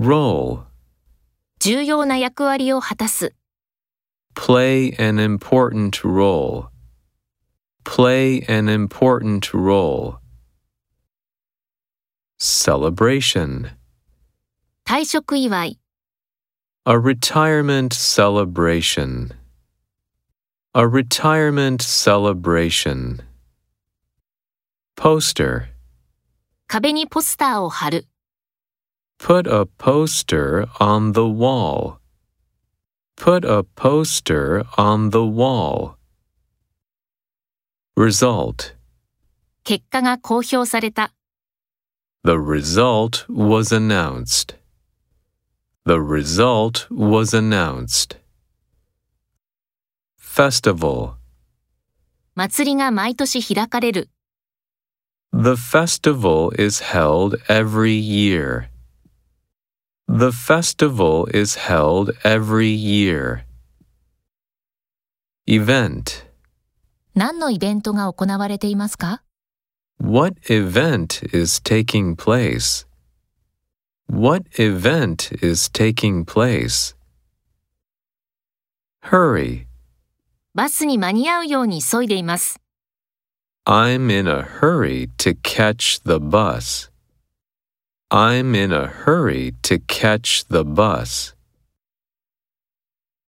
Role. 重要な役割を果たす。 Play an important role. Play an important role. Celebration. 退職祝い。 A retirement celebration. A retirement celebration. Poster. 壁にポスターを貼る。 Put a poster on the wall. Put a poster on the wall. Result. 結果が公表された。 The result was announced. The result was announced. Festival. 祭りが毎年開かれる。 The festival is held every year. The festival is held every year. Event. 何のイベントが行われていますか What event is taking place? What event is taking place? Hurry. バスに間に合うように急いでいます。 I'm in a hurry to catch the bus. I'm in a hurry to catch the bus.